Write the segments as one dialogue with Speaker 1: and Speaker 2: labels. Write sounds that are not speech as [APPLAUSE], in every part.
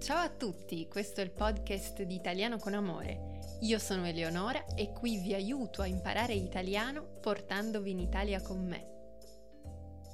Speaker 1: Ciao a tutti, questo è il podcast di Italiano con Amore. Io sono Eleonora e qui vi aiuto a imparare italiano portandovi in Italia con me.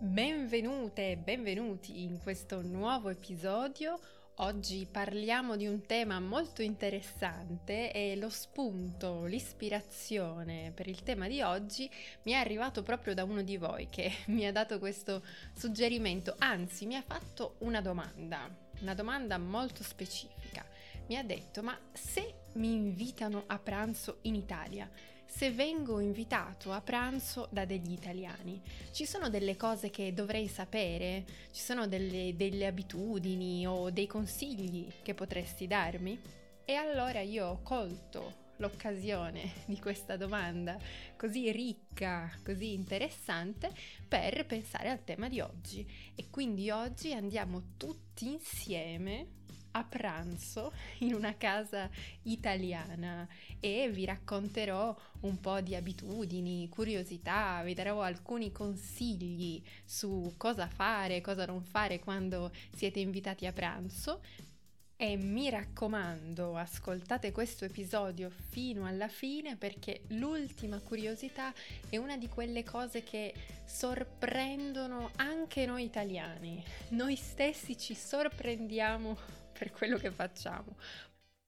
Speaker 1: Benvenute e benvenuti in questo nuovo episodio. Oggi parliamo di un tema molto interessante e lo spunto, l'ispirazione per il tema di oggi mi è arrivato proprio da uno di voi che [LAUGHS] mi ha dato questo suggerimento, anzi mi ha fatto una domanda una domanda molto specifica. Mi ha detto, ma se mi invitano a pranzo in Italia, se vengo invitato a pranzo da degli italiani, ci sono delle cose che dovrei sapere? Ci sono delle, delle abitudini o dei consigli che potresti darmi? E allora io ho colto l'occasione di questa domanda così ricca, così interessante per pensare al tema di oggi. E quindi oggi andiamo tutti insieme a pranzo in una casa italiana e vi racconterò un po' di abitudini, curiosità, vi darò alcuni consigli su cosa fare, cosa non fare quando siete invitati a pranzo e mi raccomando, ascoltate questo episodio fino alla fine perché l'ultima curiosità è una di quelle cose che sorprendono anche noi italiani. Noi stessi ci sorprendiamo per quello che facciamo.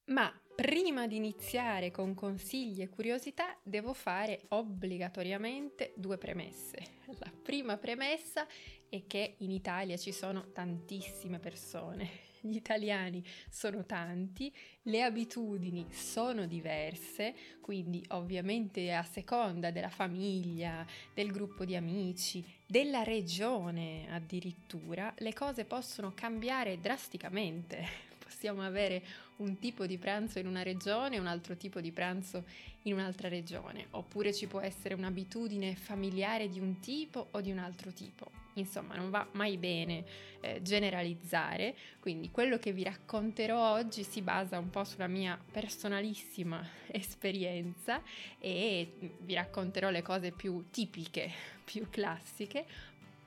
Speaker 1: Ma prima di iniziare con consigli e curiosità devo fare obbligatoriamente due premesse. La prima premessa è che in Italia ci sono tantissime persone gli italiani sono tanti, le abitudini sono diverse, quindi ovviamente a seconda della famiglia, del gruppo di amici, della regione addirittura, le cose possono cambiare drasticamente [LAUGHS] possiamo avere un tipo di pranzo in una regione e un altro tipo di pranzo in un'altra regione, oppure ci può essere un'abitudine familiare di un tipo o di un altro tipo. Insomma, non va mai bene eh, generalizzare, quindi quello che vi racconterò oggi si basa un po' sulla mia personalissima [LAUGHS] esperienza e vi racconterò le cose più tipiche, [LAUGHS] più classiche,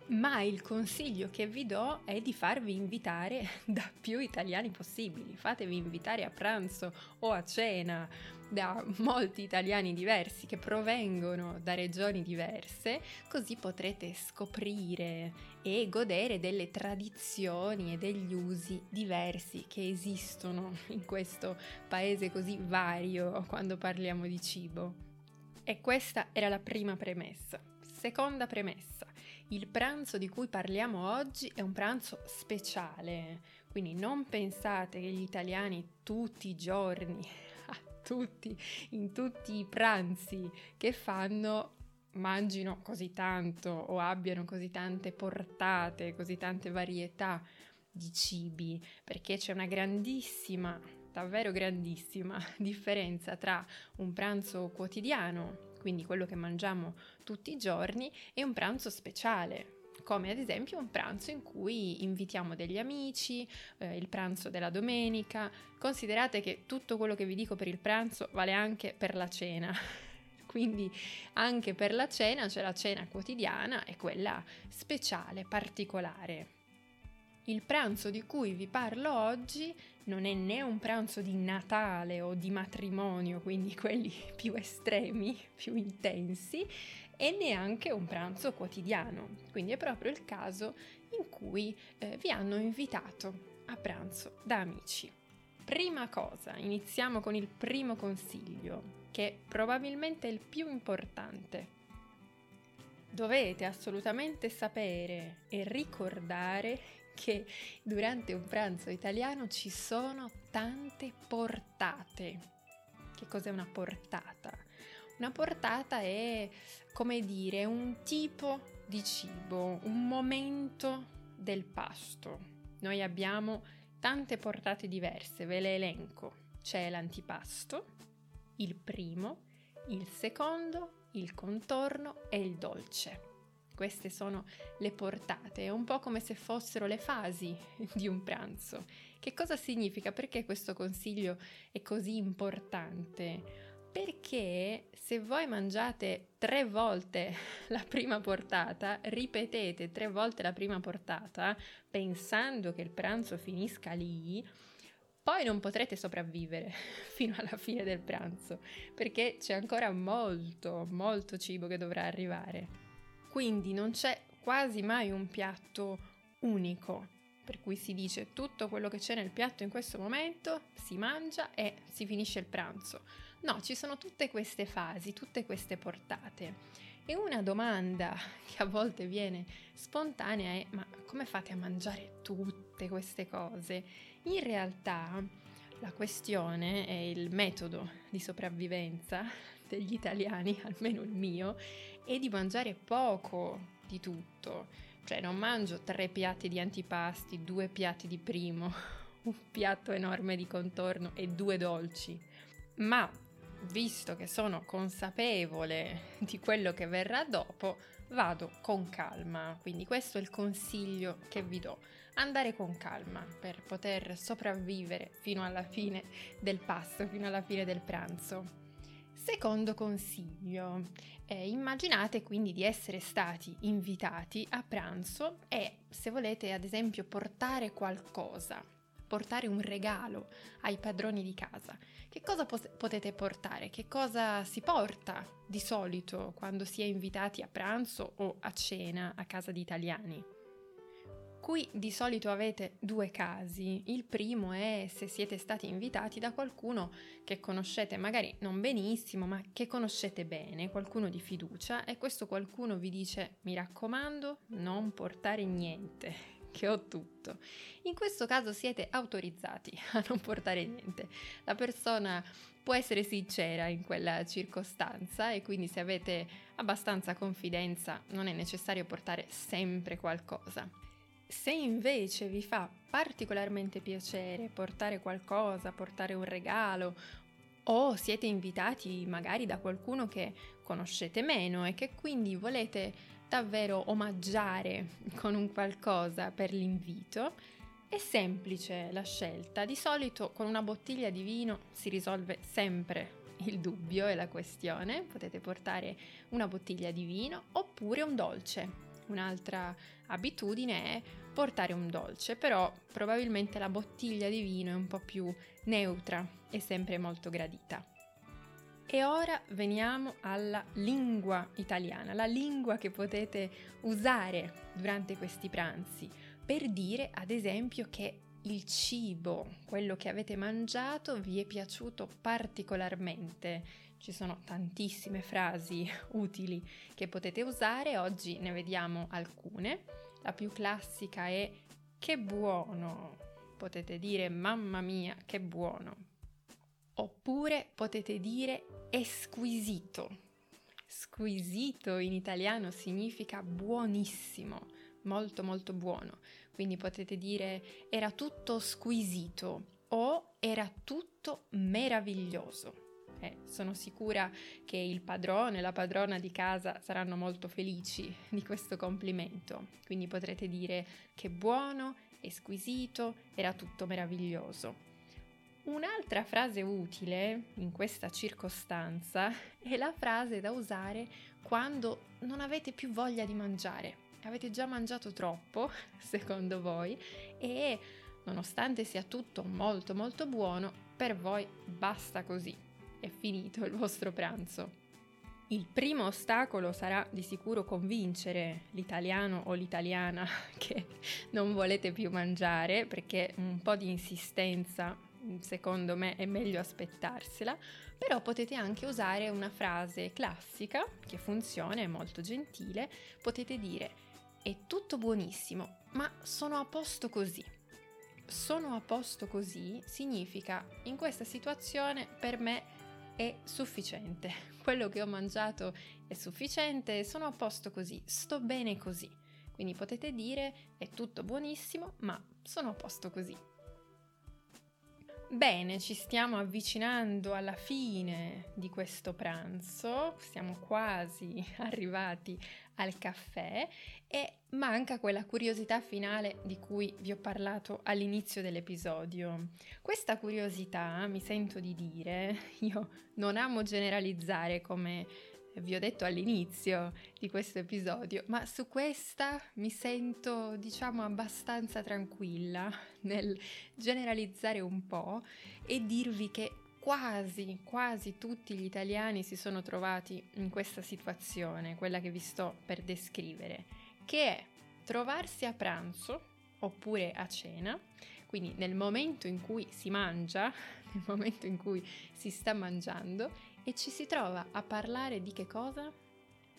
Speaker 1: ma il consiglio che vi do è di farvi invitare [LAUGHS] da più italiani possibili. Fatevi invitare a pranzo o a cena da molti italiani diversi che provengono da regioni diverse, così potrete scoprire e godere delle tradizioni e degli usi diversi che esistono [LAUGHS] in questo paese così vario quando parliamo di cibo. E questa era la prima premessa. Seconda premessa, il pranzo di cui parliamo oggi è un pranzo speciale, quindi non pensate che gli italiani tutti i giorni, [LAUGHS] a tutti, in tutti i pranzi che fanno, mangino così tanto o abbiano così tante portate, così tante varietà di cibi, perché c'è una grandissima, davvero grandissima [LAUGHS] differenza tra un pranzo quotidiano quindi quello che mangiamo tutti i giorni, e un pranzo speciale, come ad esempio un pranzo in cui invitiamo degli amici, eh, il pranzo della domenica. Considerate che tutto quello che vi dico per il pranzo vale anche per la cena. [LAUGHS] Quindi anche per la cena c'è la cena quotidiana e quella speciale, particolare. Il pranzo di cui vi parlo oggi non è né un pranzo di Natale o di matrimonio, quindi [LAUGHS] quelli più estremi, più intensi, e neanche un pranzo quotidiano. Quindi è proprio il caso in cui eh, vi hanno invitato a pranzo da amici. Prima cosa, iniziamo con il primo consiglio, che probabilmente è il più importante. Dovete assolutamente sapere e ricordare che durante un pranzo italiano ci sono tante portate. Che cos'è una portata? Una portata è, come dire, un tipo di cibo, un momento del pasto. Noi abbiamo tante portate diverse, ve le elenco. C'è l'antipasto, il primo, il secondo, il contorno e il dolce. Queste sono le portate, è un po' come se fossero le fasi [LAUGHS] di un pranzo. Che cosa significa? Perché questo consiglio è così importante? Perché se voi mangiate tre volte [LAUGHS] la prima portata, ripetete tre volte la prima portata, pensando che il pranzo finisca lì, Poi non potrete sopravvivere [LAUGHS] fino alla fine del pranzo, perché c'è ancora molto, molto cibo che dovrà arrivare. Quindi non c'è quasi mai un piatto unico, per cui si dice tutto quello che c'è nel piatto in questo momento si mangia e si finisce il pranzo. No, ci sono tutte queste fasi, tutte queste portate. E una domanda [LAUGHS] che a volte viene spontanea è ma come fate a mangiare tutte queste cose? In realtà la questione è il metodo di sopravvivenza [LAUGHS] degli italiani, almeno il mio, è di mangiare poco di tutto. Cioè non mangio tre piatti di antipasti, due piatti di primo, [LAUGHS] un piatto enorme di contorno e due dolci, ma visto che sono consapevole di quello che verrà dopo, vado con calma. Quindi questo è il consiglio che vi do. Andare con calma per poter sopravvivere fino alla fine del pasto, fino alla fine del pranzo. Secondo consiglio, eh, immaginate quindi di essere stati invitati a pranzo e se volete ad esempio portare qualcosa, portare un regalo ai padroni di casa. Che cosa pos- potete portare? Che cosa si porta di solito quando si è invitati a pranzo o a cena a casa di italiani? Qui di solito avete due casi. Il primo è se siete stati invitati da qualcuno che conoscete magari non benissimo, ma che conoscete bene, qualcuno di fiducia, e questo qualcuno vi dice mi raccomando non portare niente, [LAUGHS] che ho tutto. In questo caso siete autorizzati [LAUGHS] a non portare niente. La persona può essere sincera in quella circostanza e quindi se avete abbastanza confidenza non è necessario portare sempre qualcosa. Se invece vi fa particolarmente piacere portare qualcosa, portare un regalo o siete invitati magari da qualcuno che conoscete meno e che quindi volete davvero omaggiare [LAUGHS] con un qualcosa per l'invito. È semplice la scelta, di solito con una bottiglia di vino si risolve sempre il dubbio e la questione, potete portare una bottiglia di vino oppure un dolce. Un'altra abitudine è portare un dolce, però probabilmente la bottiglia di vino è un po' più neutra e sempre molto gradita. E ora veniamo alla lingua italiana, la lingua che potete usare durante questi pranzi per dire ad esempio che il cibo, quello che avete mangiato, vi è piaciuto particolarmente. Ci sono tantissime frasi [LAUGHS] utili che potete usare, oggi ne vediamo alcune. La più classica è che buono. Potete dire mamma mia, che buono. Oppure potete dire esquisito. Squisito in italiano significa buonissimo, molto molto buono. Quindi potete dire era tutto squisito o era tutto meraviglioso. Eh, sono sicura che il padrone e la padrona di casa saranno molto felici di questo complimento. Quindi potrete dire che buono, è squisito, era tutto meraviglioso. Un'altra frase utile in questa circostanza [LAUGHS] è la frase da usare quando non avete più voglia di mangiare. Avete già mangiato troppo, [LAUGHS] secondo voi, e nonostante sia tutto molto molto buono, per voi basta così. È finito il vostro pranzo. Il primo ostacolo sarà di sicuro convincere l'italiano o l'italiana [LAUGHS] che non volete più mangiare perché un po' di insistenza secondo me è meglio aspettarsela, però potete anche usare una frase classica che funziona, è molto gentile, potete dire è tutto buonissimo, ma sono a posto così. Sono a posto così significa in questa situazione per me è sufficiente. [LAUGHS] Quello che ho mangiato è sufficiente, sono a posto così, sto bene così. Quindi potete dire è tutto buonissimo, ma sono a posto così. Bene, ci stiamo avvicinando alla fine di questo pranzo, siamo quasi [LAUGHS] arrivati al caffè e manca quella curiosità finale di cui vi ho parlato all'inizio dell'episodio. Questa curiosità, mi sento di dire, [LAUGHS] io non amo generalizzare come vi ho detto all'inizio di questo episodio, ma su questa mi sento, diciamo, abbastanza tranquilla [LAUGHS] nel generalizzare un po' e dirvi che quasi, quasi tutti gli italiani si sono trovati in questa situazione, quella che vi sto per descrivere, che è trovarsi a pranzo oppure a cena, quindi nel momento in cui si mangia, [LAUGHS] nel momento in cui si sta mangiando e ci si trova a parlare di che cosa?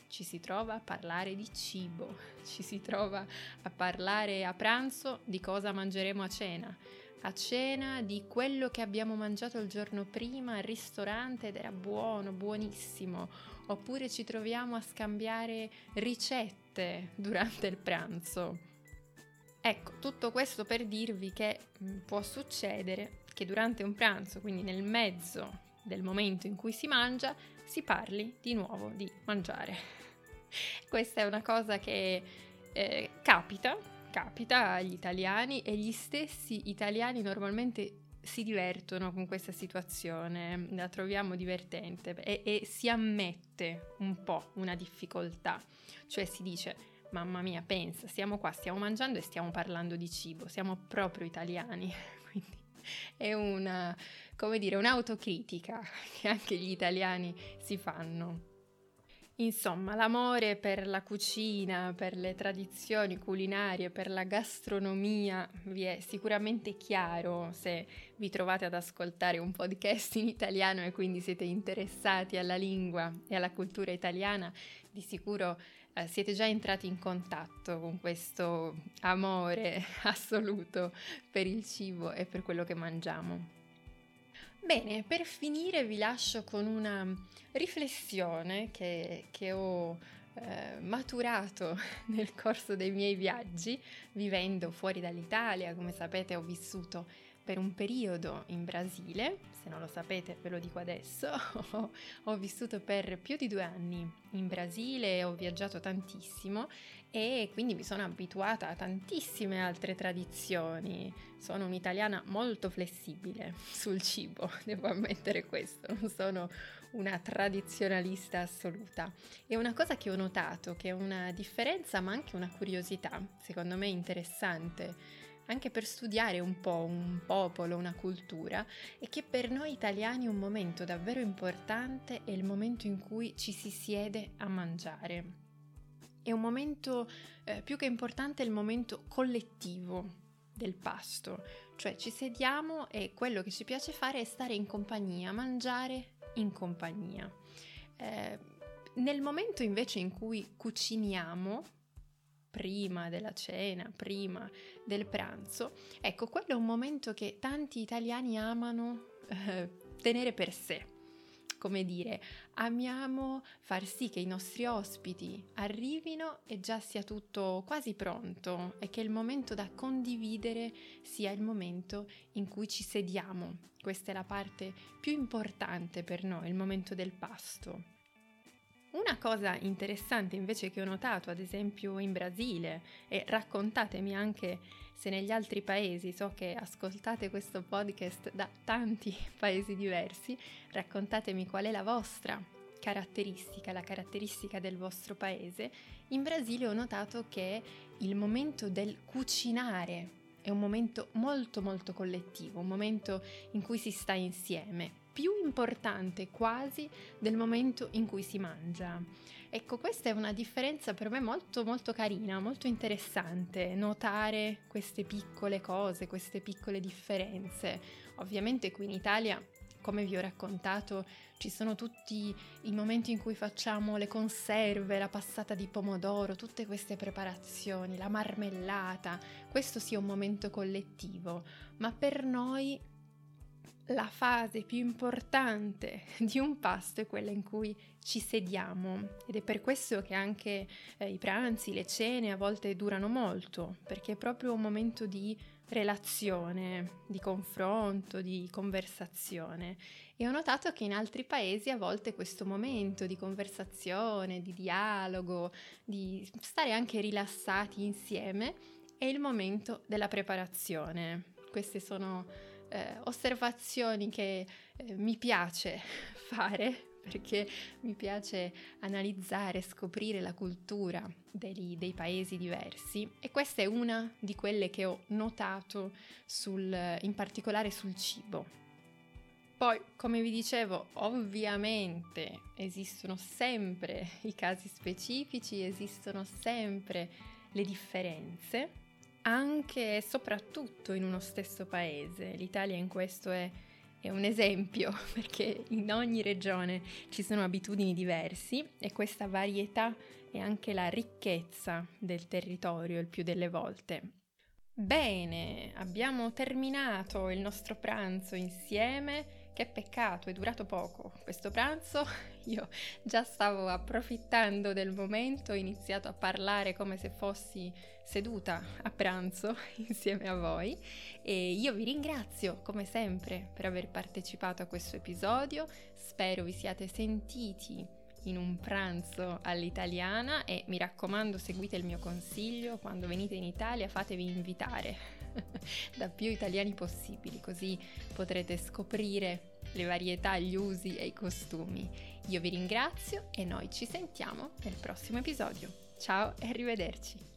Speaker 1: Ci si trova a parlare di cibo, [LAUGHS] ci si trova a parlare a pranzo di cosa mangeremo a cena, a cena di quello che abbiamo mangiato il giorno prima al ristorante ed era buono, buonissimo, oppure ci troviamo a scambiare ricette durante il pranzo. Ecco, tutto questo per dirvi che mm, può succedere che durante un pranzo, quindi nel mezzo del momento in cui si mangia, si parli di nuovo di mangiare. [LAUGHS] Questa è una cosa che eh, capita, capita agli italiani e gli stessi italiani normalmente si divertono con questa situazione, la troviamo divertente e, e si ammette un po' una difficoltà, cioè si dice mamma mia, pensa, siamo qua, stiamo mangiando e stiamo parlando di cibo, siamo proprio italiani, [LAUGHS] [LAUGHS] è una, come dire, un'autocritica [LAUGHS] che anche gli italiani si fanno. Insomma, l'amore per la cucina, per le tradizioni culinarie, per la gastronomia vi è sicuramente chiaro se vi trovate ad ascoltare un podcast in italiano e quindi siete interessati alla lingua e alla cultura italiana, di sicuro eh, siete già entrati in contatto con questo amore [LAUGHS] assoluto per il cibo e per quello che mangiamo. Bene, per finire vi lascio con una riflessione che, che ho eh, maturato [LAUGHS] nel corso dei miei viaggi, vivendo fuori dall'Italia, come sapete ho vissuto per un periodo in Brasile, se non lo sapete ve lo dico adesso, [LAUGHS] ho vissuto per più di due anni in Brasile, ho viaggiato tantissimo e quindi mi sono abituata a tantissime altre tradizioni. Sono un'italiana molto flessibile [LAUGHS] sul cibo, [LAUGHS] devo ammettere questo, non sono una tradizionalista assoluta. E una cosa che ho notato, che è una differenza ma anche una curiosità, secondo me interessante, anche per studiare un po' un popolo, una cultura, e che per noi italiani un momento davvero importante è il momento in cui ci si siede a mangiare. È un momento eh, più che importante, è il momento collettivo del pasto, cioè ci sediamo e quello che ci piace fare è stare in compagnia, mangiare in compagnia. Eh, nel momento invece in cui cuciniamo, prima della cena, prima del pranzo, ecco, quello è un momento che tanti italiani amano eh, tenere per sé. Come dire, amiamo far sì che i nostri ospiti arrivino e già sia tutto quasi pronto e che il momento da condividere sia il momento in cui ci sediamo. Questa è la parte più importante per noi, il momento del pasto. Una cosa interessante invece che ho notato, ad esempio in Brasile, e raccontatemi anche se negli altri paesi, so che ascoltate questo podcast da tanti [LAUGHS] paesi diversi, raccontatemi qual è la vostra caratteristica, la caratteristica del vostro paese. In Brasile ho notato che il momento del cucinare è un momento molto molto collettivo, un momento in cui si sta insieme, più importante quasi del momento in cui si mangia. Ecco, questa è una differenza per me molto molto carina, molto interessante, notare queste piccole cose, queste piccole differenze. Ovviamente qui in Italia, come vi ho raccontato, ci sono tutti i momenti in cui facciamo le conserve, la passata di pomodoro, tutte queste preparazioni, la marmellata. Questo sia un momento collettivo, ma per noi la fase più importante [LAUGHS] di un pasto è quella in cui ci sediamo ed è per questo che anche eh, i pranzi, le cene a volte durano molto, perché è proprio un momento di relazione, di confronto, di conversazione. E ho notato che in altri paesi a volte questo momento di conversazione, di dialogo, di stare anche rilassati insieme è il momento della preparazione. Queste sono eh, osservazioni che eh, mi piace [LAUGHS] fare perché mi piace analizzare, scoprire la cultura dei, dei, paesi diversi e questa è una di quelle che ho notato sul, in particolare sul cibo. Poi, come vi dicevo, ovviamente esistono sempre i casi specifici, esistono sempre le differenze, anche e soprattutto in uno stesso paese. L'Italia in questo è, è un esempio [LAUGHS] perché in ogni regione ci sono abitudini diversi e questa varietà è anche la ricchezza del territorio il più delle volte. Bene, abbiamo terminato il nostro pranzo insieme. Che peccato, è durato poco questo pranzo. [LAUGHS] Io già stavo approfittando del momento, ho iniziato a parlare come se fossi seduta a pranzo [LAUGHS] insieme a voi e io vi ringrazio come sempre per aver partecipato a questo episodio. Spero vi siate sentiti in un pranzo all'italiana e mi raccomando seguite il mio consiglio, quando venite in Italia fatevi invitare [LAUGHS] da più italiani possibili, così potrete scoprire le varietà, gli usi e i costumi. Io vi ringrazio e noi ci sentiamo nel prossimo episodio. Ciao e arrivederci!